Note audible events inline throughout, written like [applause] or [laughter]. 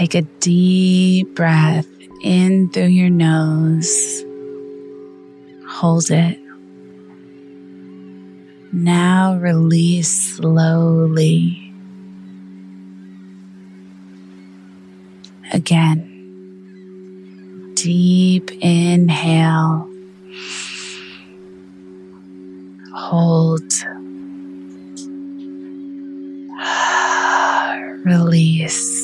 Take a deep breath in through your nose. Hold it. Now release slowly. Again. Deep inhale. Hold. Release.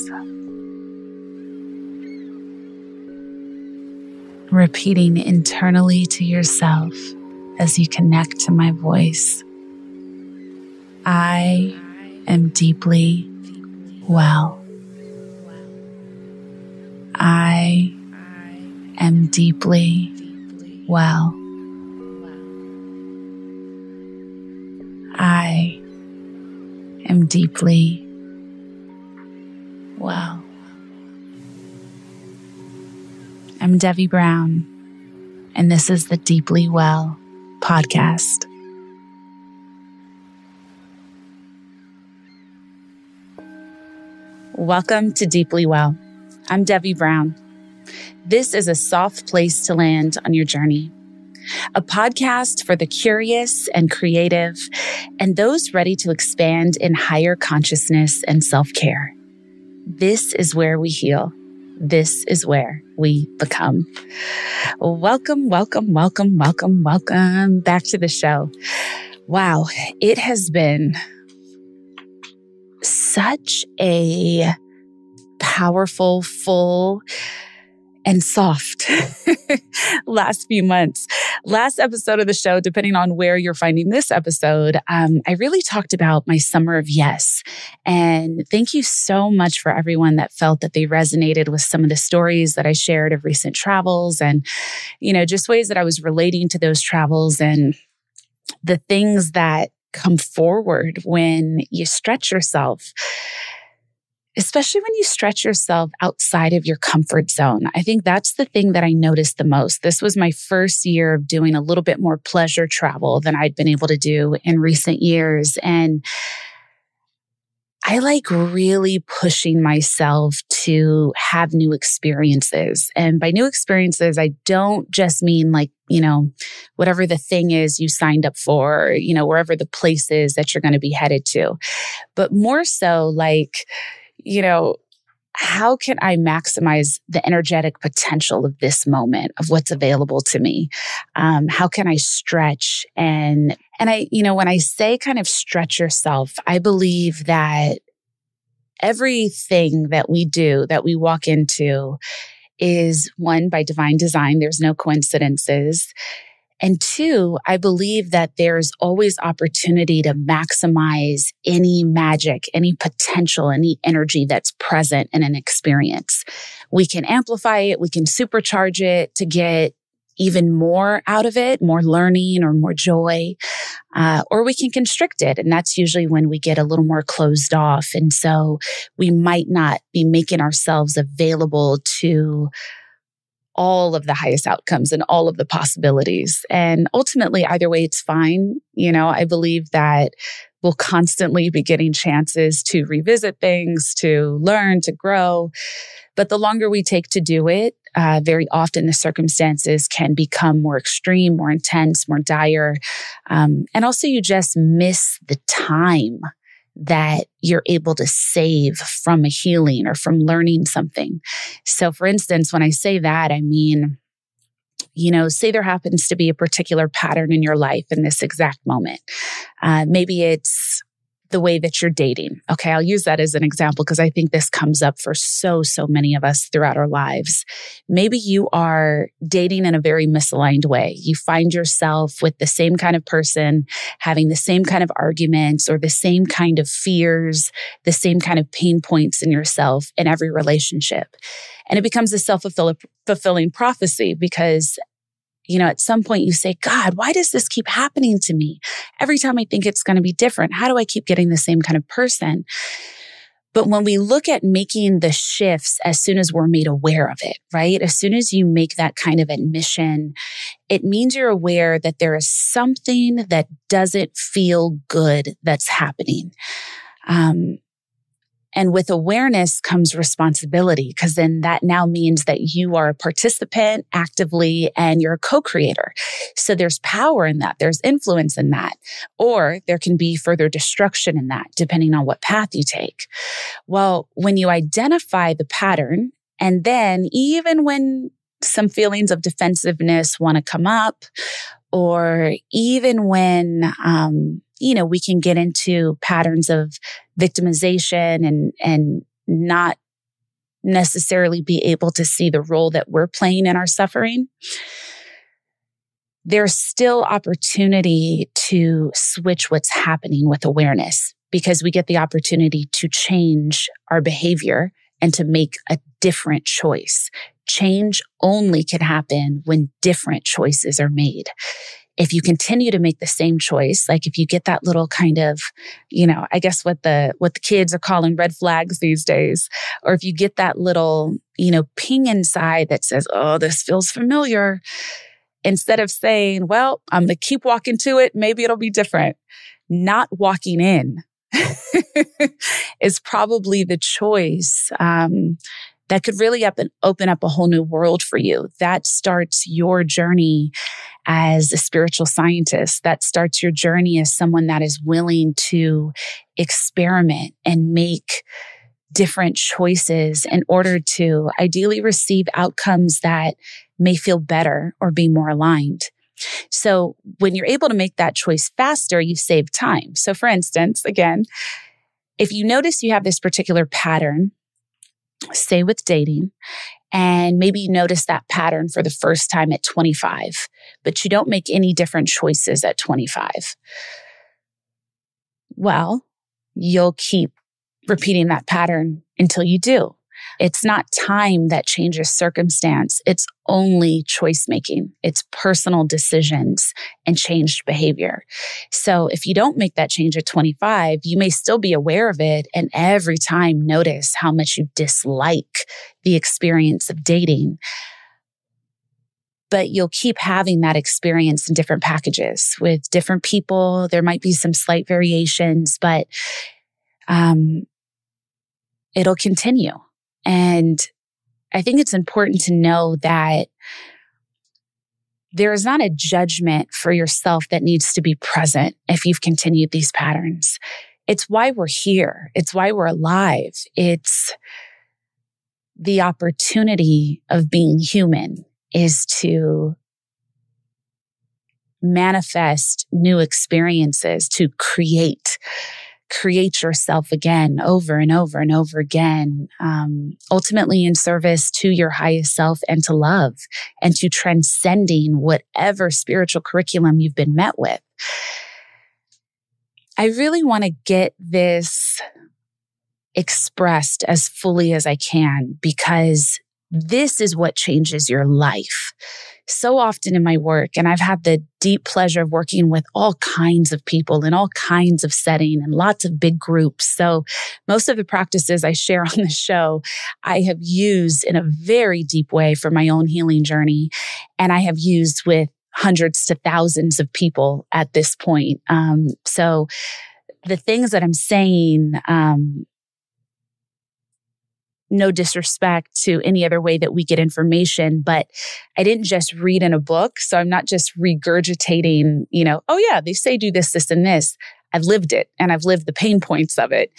Repeating internally to yourself as you connect to my voice. I am deeply well. I am deeply well. I am deeply well. I'm Devi Brown, and this is the Deeply Well podcast. Welcome to Deeply Well. I'm Devi Brown. This is a soft place to land on your journey, a podcast for the curious and creative, and those ready to expand in higher consciousness and self care. This is where we heal this is where we become. Welcome, welcome, welcome, welcome, welcome back to the show. Wow, it has been such a powerful, full, and soft [laughs] last few months. Last episode of the show, depending on where you're finding this episode, um, I really talked about my summer of yes. And thank you so much for everyone that felt that they resonated with some of the stories that I shared of recent travels and, you know, just ways that I was relating to those travels and the things that come forward when you stretch yourself especially when you stretch yourself outside of your comfort zone. I think that's the thing that I noticed the most. This was my first year of doing a little bit more pleasure travel than I'd been able to do in recent years. And I like really pushing myself to have new experiences. And by new experiences, I don't just mean like, you know, whatever the thing is you signed up for, you know, wherever the place is that you're going to be headed to, but more so like, you know, how can I maximize the energetic potential of this moment of what's available to me? Um, how can I stretch and and I, you know, when I say kind of stretch yourself, I believe that everything that we do, that we walk into, is one by divine design. There's no coincidences. And two, I believe that there's always opportunity to maximize any magic, any potential, any energy that's present in an experience. We can amplify it. We can supercharge it to get even more out of it, more learning or more joy, uh, or we can constrict it. And that's usually when we get a little more closed off. And so we might not be making ourselves available to all of the highest outcomes and all of the possibilities. And ultimately, either way, it's fine. You know, I believe that we'll constantly be getting chances to revisit things, to learn, to grow. But the longer we take to do it, uh, very often the circumstances can become more extreme, more intense, more dire. Um, and also, you just miss the time that you're able to save from a healing or from learning something. So, for instance, when I say that, I mean, you know, say there happens to be a particular pattern in your life in this exact moment. Uh, maybe it's the way that you're dating. Okay, I'll use that as an example because I think this comes up for so, so many of us throughout our lives. Maybe you are dating in a very misaligned way. You find yourself with the same kind of person, having the same kind of arguments or the same kind of fears, the same kind of pain points in yourself in every relationship. And it becomes a self fulfilling prophecy because you know, at some point you say, God, why does this keep happening to me? Every time I think it's going to be different, how do I keep getting the same kind of person? But when we look at making the shifts as soon as we're made aware of it, right? As soon as you make that kind of admission, it means you're aware that there is something that doesn't feel good that's happening. Um, and with awareness comes responsibility because then that now means that you are a participant actively and you're a co-creator. So there's power in that. There's influence in that. Or there can be further destruction in that depending on what path you take. Well, when you identify the pattern and then even when some feelings of defensiveness want to come up or even when um, you know, we can get into patterns of victimization and, and not necessarily be able to see the role that we're playing in our suffering. There's still opportunity to switch what's happening with awareness because we get the opportunity to change our behavior and to make a different choice. Change only can happen when different choices are made if you continue to make the same choice, like if you get that little kind of, you know, I guess what the, what the kids are calling red flags these days, or if you get that little, you know, ping inside that says, Oh, this feels familiar. Instead of saying, well, I'm going to keep walking to it. Maybe it'll be different. Not walking in [laughs] is probably the choice. Um, that could really up and open up a whole new world for you. That starts your journey as a spiritual scientist. That starts your journey as someone that is willing to experiment and make different choices in order to ideally receive outcomes that may feel better or be more aligned. So when you're able to make that choice faster, you save time. So for instance, again, if you notice you have this particular pattern say with dating And maybe you notice that pattern for the first time at 25, but you don't make any different choices at 25. Well, you'll keep repeating that pattern until you do. It's not time that changes circumstance. It's only choice making. It's personal decisions and changed behavior. So if you don't make that change at 25, you may still be aware of it and every time notice how much you dislike the experience of dating. But you'll keep having that experience in different packages with different people. There might be some slight variations, but um, it'll continue. And I think it's important to know that there is not a judgment for yourself that needs to be present if you've continued these patterns. It's why we're here. It's why we're alive. It's the opportunity of being human is to manifest new experiences, to create create yourself again over and over and over again, um, ultimately in service to your highest self and to love and to transcending whatever spiritual curriculum you've been met with. I really want to get this expressed as fully as I can because this is what changes your life so often in my work, and I've had the deep pleasure of working with all kinds of people in all kinds of setting and lots of big groups. So most of the practices I share [laughs] on the show, I have used in a very deep way for my own healing journey. And I have used with hundreds to thousands of people at this point. Um, so the things that I'm saying, um, no disrespect to any other way that we get information, but I didn't just read in a book. So I'm not just regurgitating, you know, oh yeah, they say do this, this, and this. I've lived it and I've lived the pain points of it.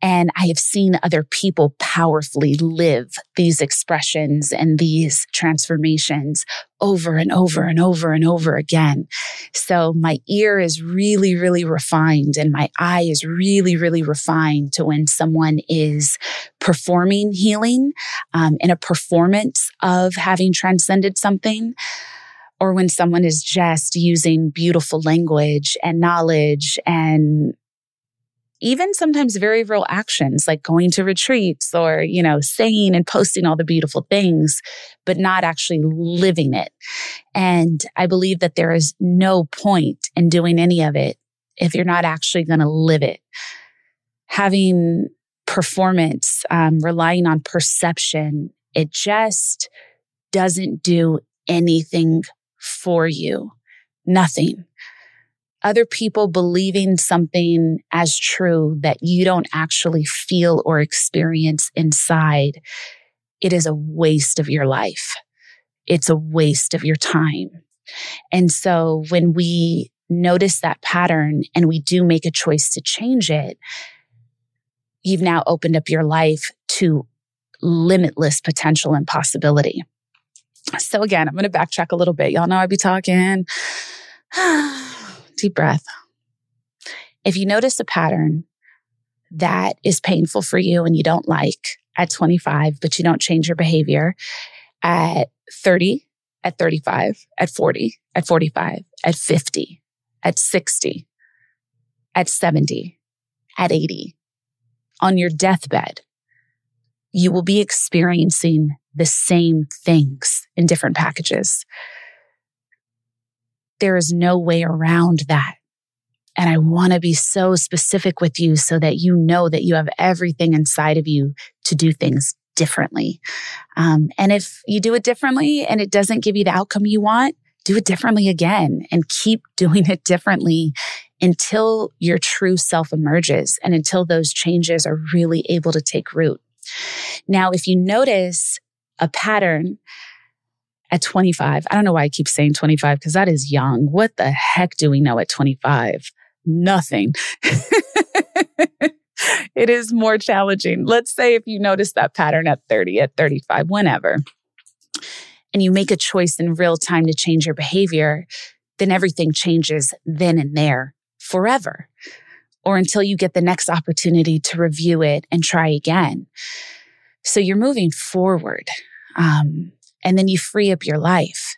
And I have seen other people powerfully live these expressions and these transformations over and over and over and over again. So my ear is really, really refined and my eye is really, really refined to when someone is performing healing um, in a performance of having transcended something or when someone is just using beautiful language and knowledge and even sometimes very real actions like going to retreats or, you know, saying and posting all the beautiful things, but not actually living it. And I believe that there is no point in doing any of it if you're not actually going to live it. Having performance, um, relying on perception, it just doesn't do anything for you. Nothing. Other people believing something as true that you don't actually feel or experience inside. It is a waste of your life. It's a waste of your time. And so when we notice that pattern and we do make a choice to change it, you've now opened up your life to limitless potential and possibility. So again, I'm going to backtrack a little bit. Y'all know I'd be talking. [sighs] Deep breath. If you notice a pattern that is painful for you and you don't like at 25, but you don't change your behavior at 30, at 35, at 40, at 45, at 50, at 60, at 70, at 80, on your deathbed, you will be experiencing the same things in different packages. There is no way around that. And I want to be so specific with you so that you know that you have everything inside of you to do things differently. Um, and if you do it differently and it doesn't give you the outcome you want, do it differently again and keep [laughs] doing it differently until your true self emerges and until those changes are really able to take root. Now, if you notice a pattern at 25. I don't know why I keep saying 25 because that is young. What the heck do we know at 25? Nothing. [laughs] it is more challenging. Let's say if you notice that pattern at 30, at 35, whenever, and you make a choice in real time to change your behavior, then everything changes then and there forever or until you get the next opportunity to review it and try again. So you're moving forward. Um, and then you free up your life.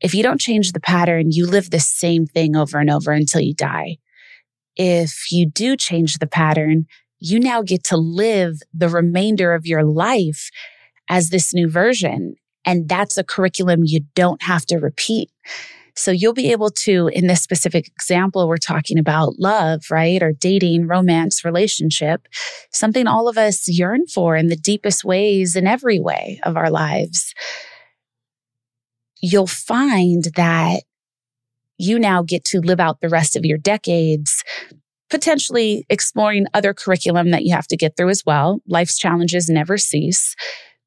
If you don't change the pattern, you live the same thing over and over until you die. If you do change the pattern, you now get to live the remainder of your life as this new version. And that's a curriculum you don't have to repeat. So you'll be able to, in this specific example, we're talking about love, right? Or dating, romance, relationship, something all of us yearn for in the deepest ways in every way of our lives. You'll find that you now get to live out the rest of your decades potentially exploring other curriculum that you have to get through as well. Life's challenges never cease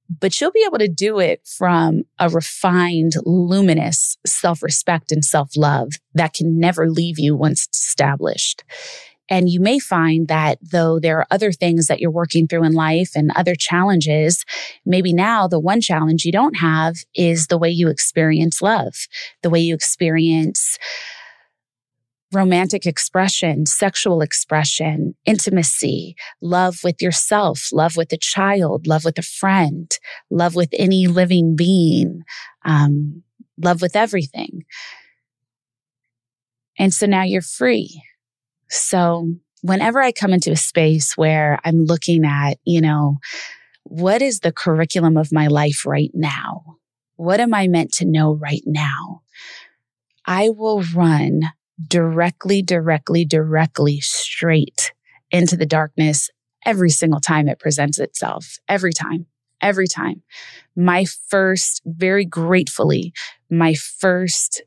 but you'll be able to do it from a refined, luminous self respect and self love that can never leave you once established. And you may find that though there are other things that you're working through in life and other challenges, maybe now the one challenge you don't have is the way you experience love, the way you experience romantic expression, sexual expression, intimacy, love with yourself, love with a child, love with a friend, love with any living being, um, love with everything. And so now you're free. So whenever I come into a space where I'm looking at, you know, what is the curriculum of my life right now? What am I meant to know right now? I will run directly, directly, directly straight into the darkness every single time it presents itself. Every time, every time. My first, very gratefully, my first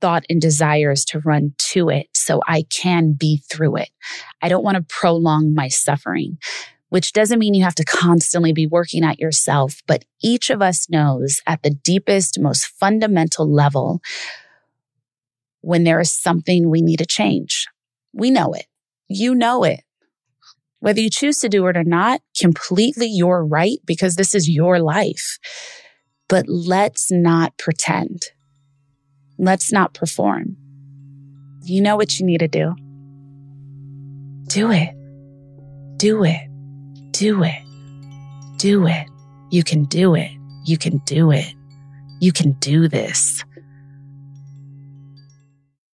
thought and desire is to run to it so I can be through it. I don't want to prolong my suffering, which doesn't mean you have to constantly be working at yourself, but each of us knows at the deepest, most fundamental level when there is something we need to change. We know it. You know it. Whether you choose to do it or not, completely your right because this is your life. But let's not pretend. Let's not perform. You know what you need to do. Do it. Do it. Do it. Do it. You can do it. You can do it. You can do this.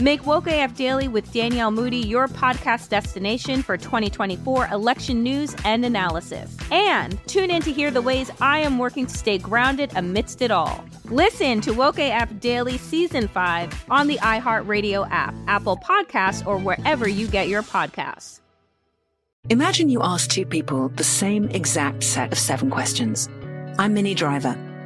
Make Woke AF Daily with Danielle Moody your podcast destination for 2024 election news and analysis. And tune in to hear the ways I am working to stay grounded amidst it all. Listen to Woke AF Daily Season 5 on the iHeartRadio app, Apple Podcasts, or wherever you get your podcasts. Imagine you ask two people the same exact set of seven questions. I'm Minnie Driver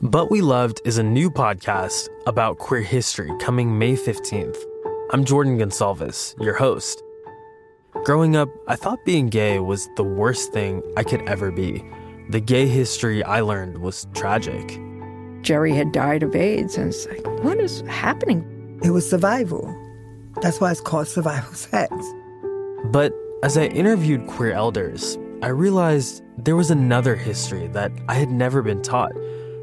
But We Loved is a new podcast about queer history coming May 15th. I'm Jordan Gonsalves, your host. Growing up, I thought being gay was the worst thing I could ever be. The gay history I learned was tragic. Jerry had died of AIDS, and it's like, what is happening? It was survival. That's why it's called survival sex. But as I interviewed queer elders, I realized there was another history that I had never been taught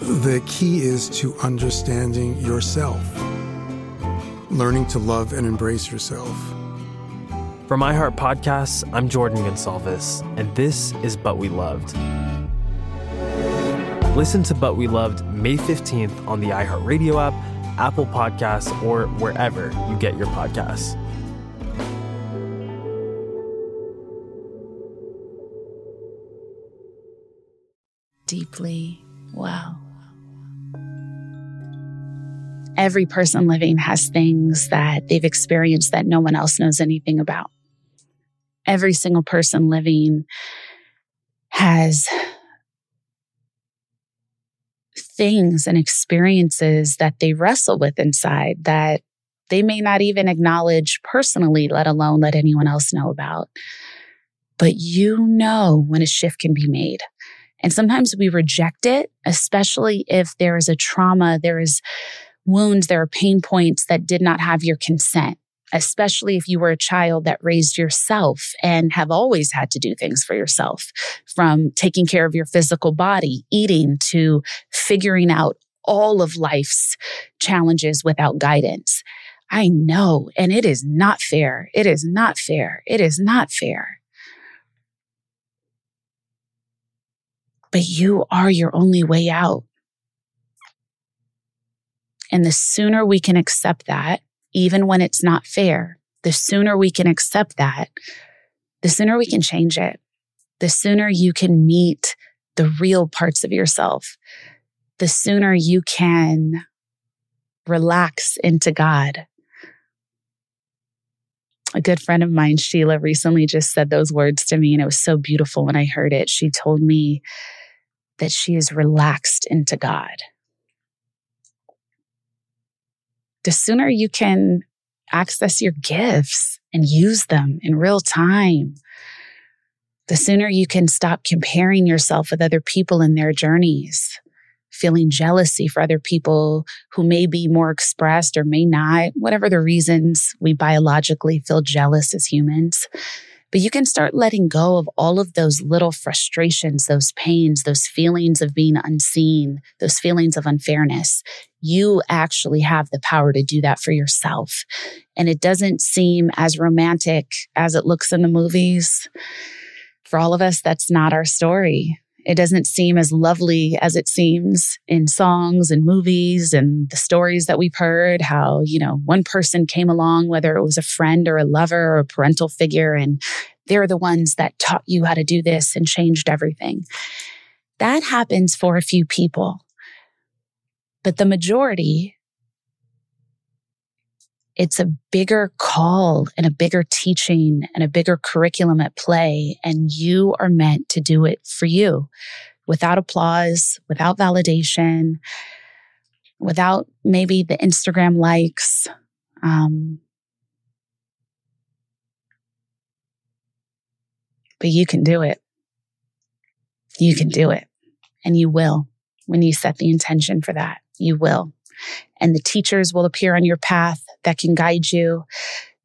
The key is to understanding yourself, learning to love and embrace yourself. From iHeart Podcasts, I'm Jordan Gonsalves, and this is But We Loved. Listen to But We Loved May 15th on the iHeartRadio app, Apple Podcasts, or wherever you get your podcasts. Deeply well. Every person living has things that they've experienced that no one else knows anything about. Every single person living has things and experiences that they wrestle with inside that they may not even acknowledge personally, let alone let anyone else know about. But you know when a shift can be made. And sometimes we reject it, especially if there is a trauma, there is wounds, there are pain points that did not have your consent, especially if you were a child that raised yourself and have always had to do things for yourself, from taking care of your physical body, eating, to figuring out all of life's challenges without guidance. I know, and it is not fair. It is not fair. It is not fair. But you are your only way out. And the sooner we can accept that, even when it's not fair, the sooner we can accept that, the sooner we can change it. The sooner you can meet the real parts of yourself, the sooner you can relax into God. A good friend of mine, Sheila, recently just said those words to me, and it was so beautiful when I heard it. She told me that she is relaxed into God the sooner you can access your gifts and use them in real time, the sooner you can stop comparing yourself with other people in their journeys, feeling jealousy for other people who may be more expressed or may not, whatever the reasons we biologically feel jealous as humans. But you can start letting go of all of those little frustrations, those pains, those feelings of being unseen, those feelings of unfairness. You actually have the power to do that for yourself. And it doesn't seem as romantic as it looks in the movies. For all of us, that's not our story. It doesn't seem as lovely as it seems in songs and movies and the stories that we've heard. How, you know, one person came along, whether it was a friend or a lover or a parental figure, and they're the ones that taught you how to do this and changed everything. That happens for a few people. But the majority it's a bigger call and a bigger teaching and a bigger curriculum at play. And you are meant to do it for you without applause, without validation, without maybe the Instagram likes. Um, but you can do it. You can do it. And you will when you set the intention for that. You will and the teachers will appear on your path that can guide you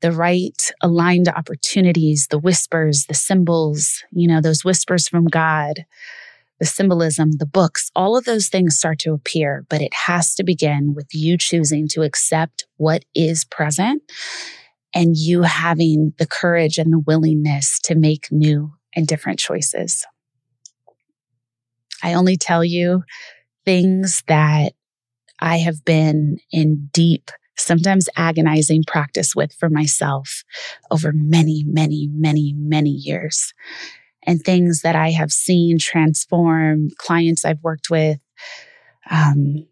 the right aligned opportunities, the whispers, the symbols, you know, those whispers from God, the symbolism, the books, all of those things start to appear, but it has to begin with you choosing to accept what is present and you having the courage and the willingness to make new and different choices. I only tell you things that I have been in deep, sometimes agonizing practice with for myself over many, many, many, many years. And things that I have seen transform clients I've worked with, um,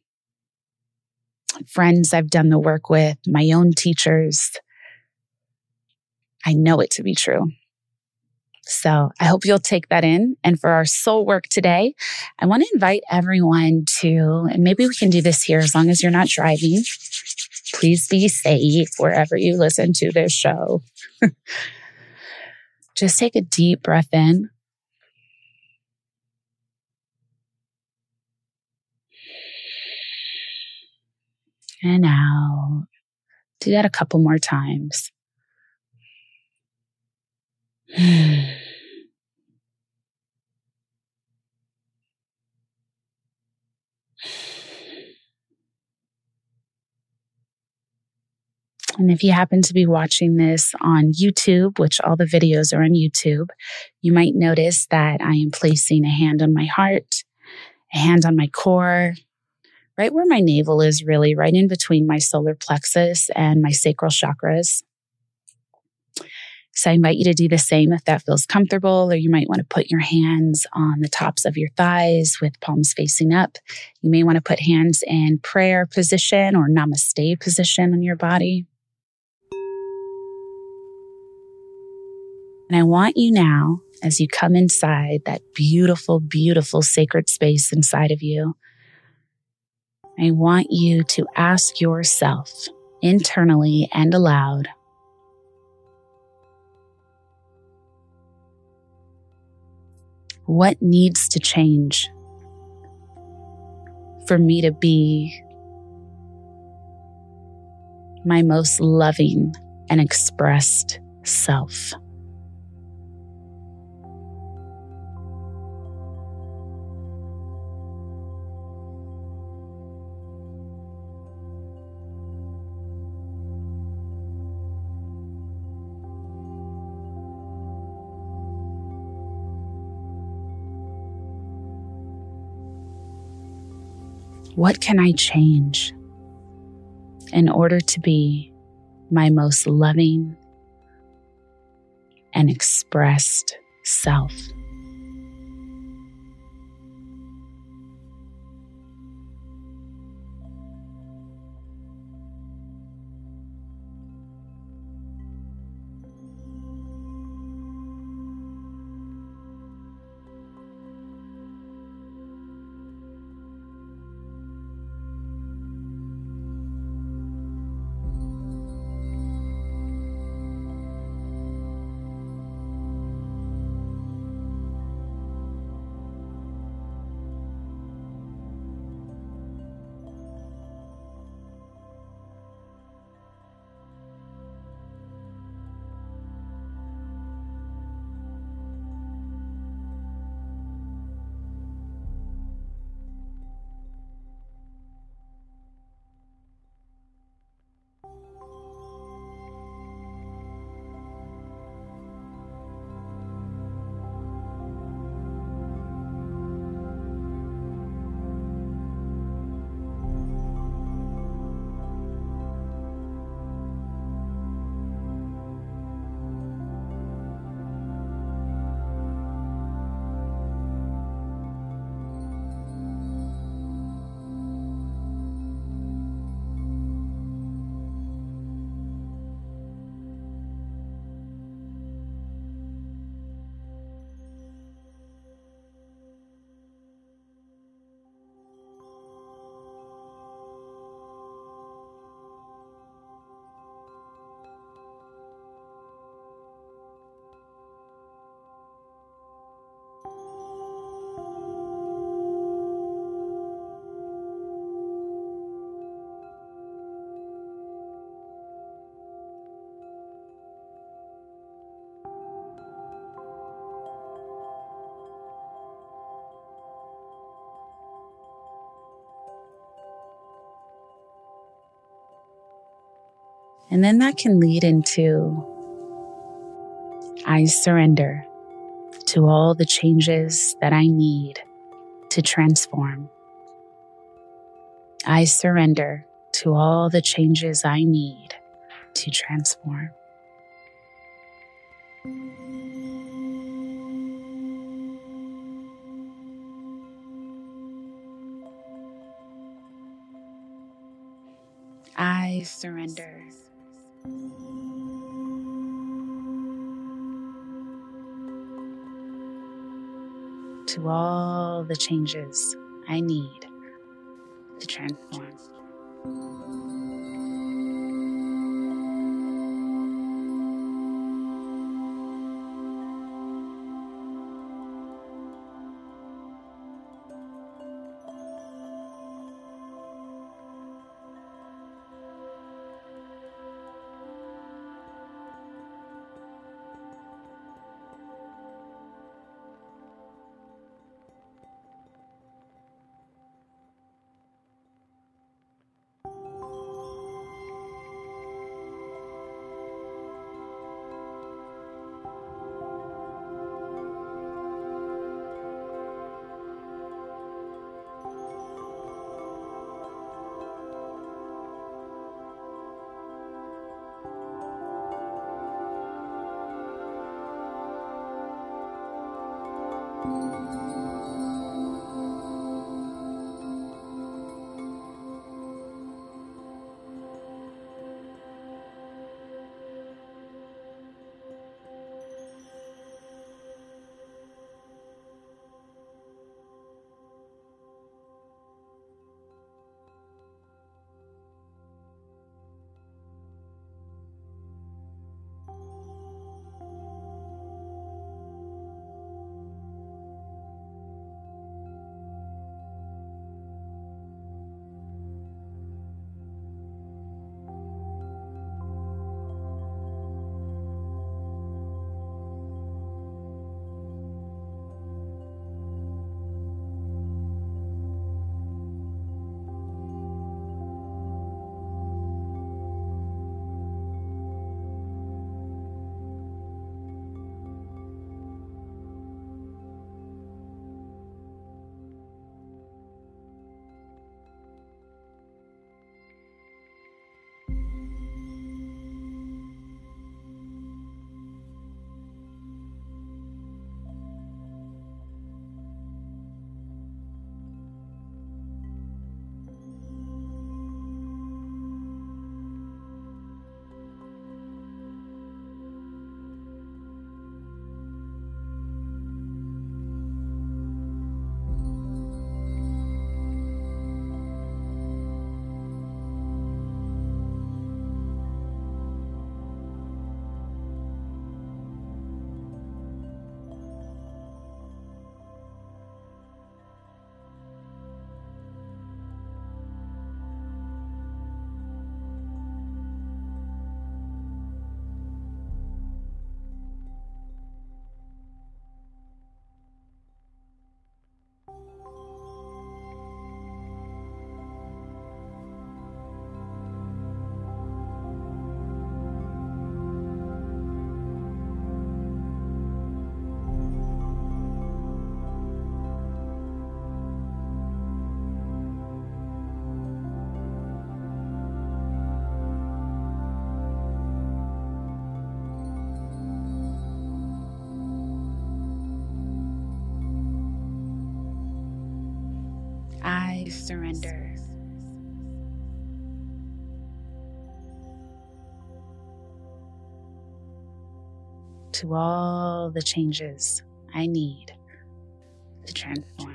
friends I've done the work with, my own teachers. I know it to be true. So I hope you'll take that in. And for our soul work today, I want to invite everyone to, and maybe we can do this here as long as you're not driving. Please be safe wherever you listen to this show. [laughs] Just take a deep breath in. And out. Do that a couple more times. And if you happen to be watching this on YouTube, which all the videos are on YouTube, you might notice that I am placing a hand on my heart, a hand on my core, right where my navel is, really, right in between my solar plexus and my sacral chakras. So I invite you to do the same if that feels comfortable, or you might want to put your hands on the tops of your thighs with palms facing up. You may want to put hands in prayer position or namaste position on your body. And I want you now, as you come inside that beautiful, beautiful sacred space inside of you, I want you to ask yourself internally and aloud What needs to change for me to be my most loving and expressed self? What can I change in order to be my most loving and expressed self? And then that can lead into I surrender to all the changes that I need to transform. I surrender to all the changes I need to transform. I surrender. To all the changes I need to transform. I surrender. To all the changes I need to transform.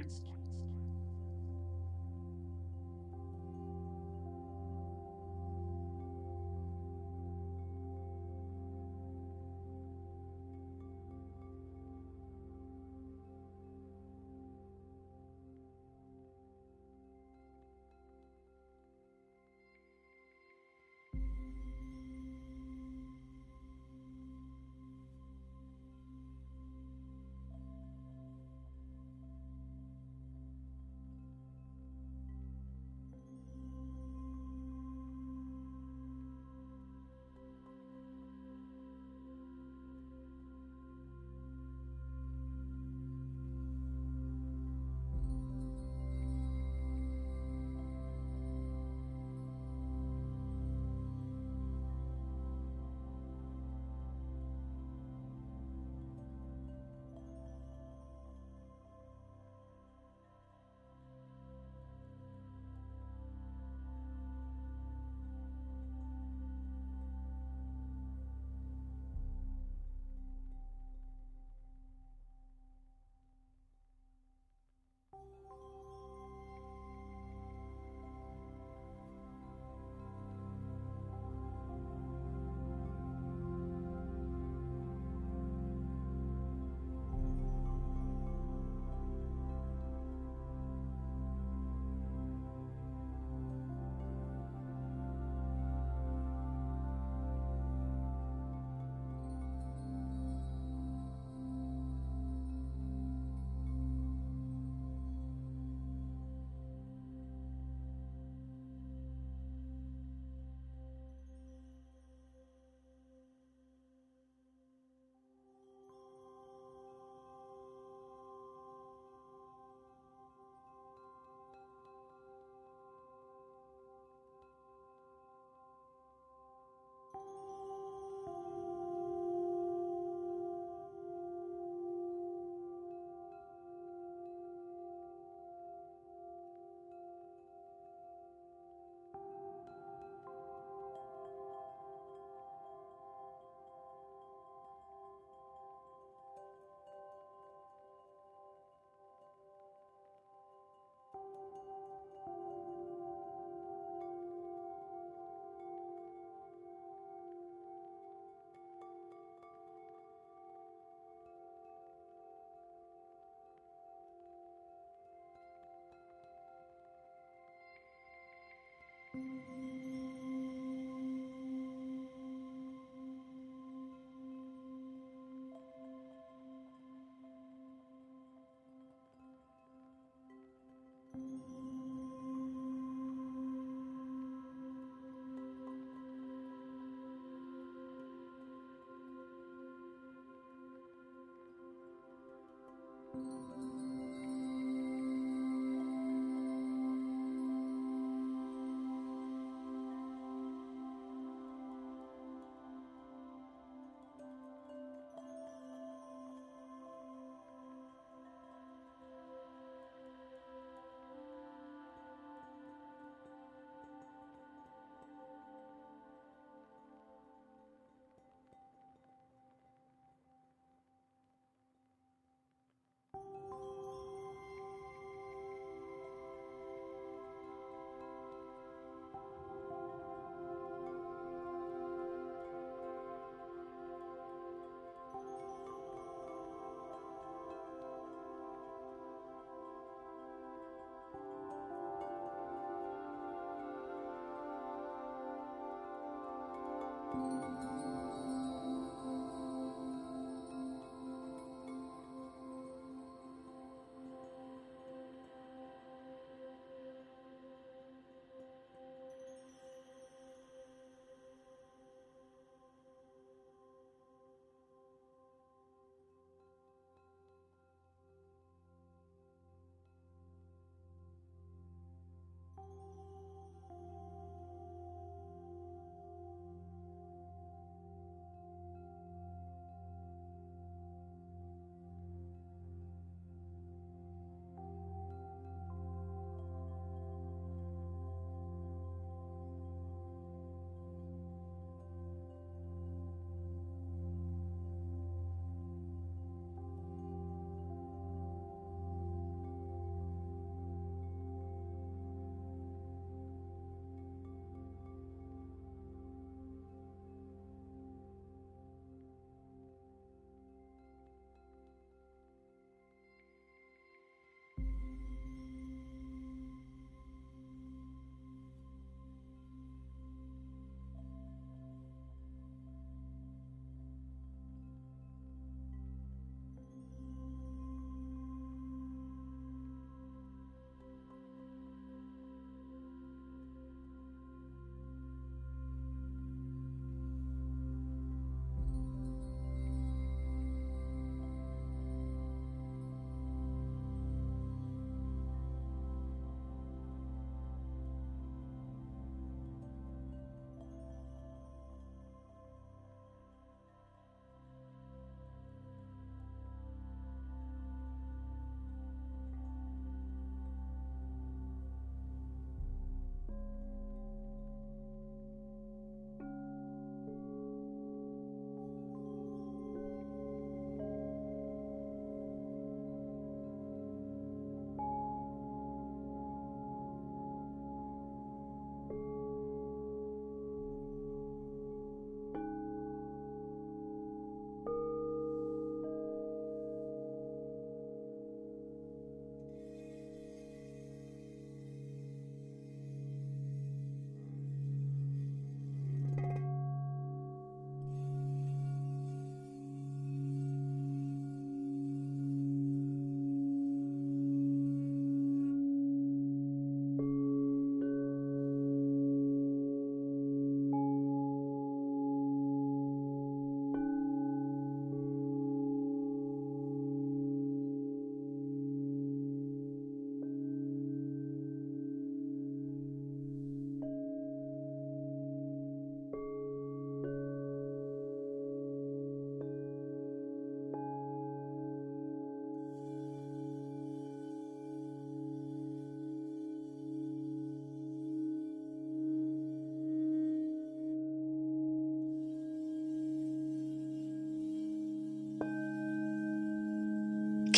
Música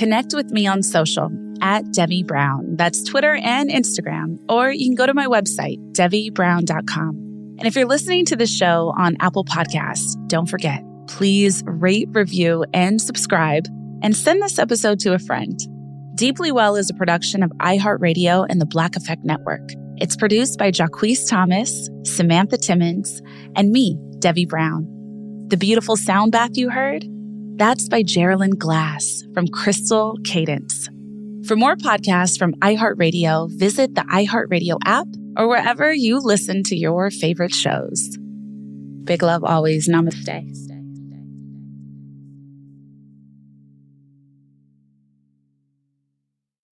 Connect with me on social at Devi Brown. That's Twitter and Instagram. Or you can go to my website, DeviBrown.com. And if you're listening to the show on Apple Podcasts, don't forget, please rate, review, and subscribe, and send this episode to a friend. Deeply Well is a production of iHeartRadio and the Black Effect Network. It's produced by Jacquees Thomas, Samantha Timmons, and me, Devi Brown. The beautiful sound bath you heard? That's by Geraldine Glass from Crystal Cadence. For more podcasts from iHeartRadio, visit the iHeartRadio app or wherever you listen to your favorite shows. Big love always. Namaste.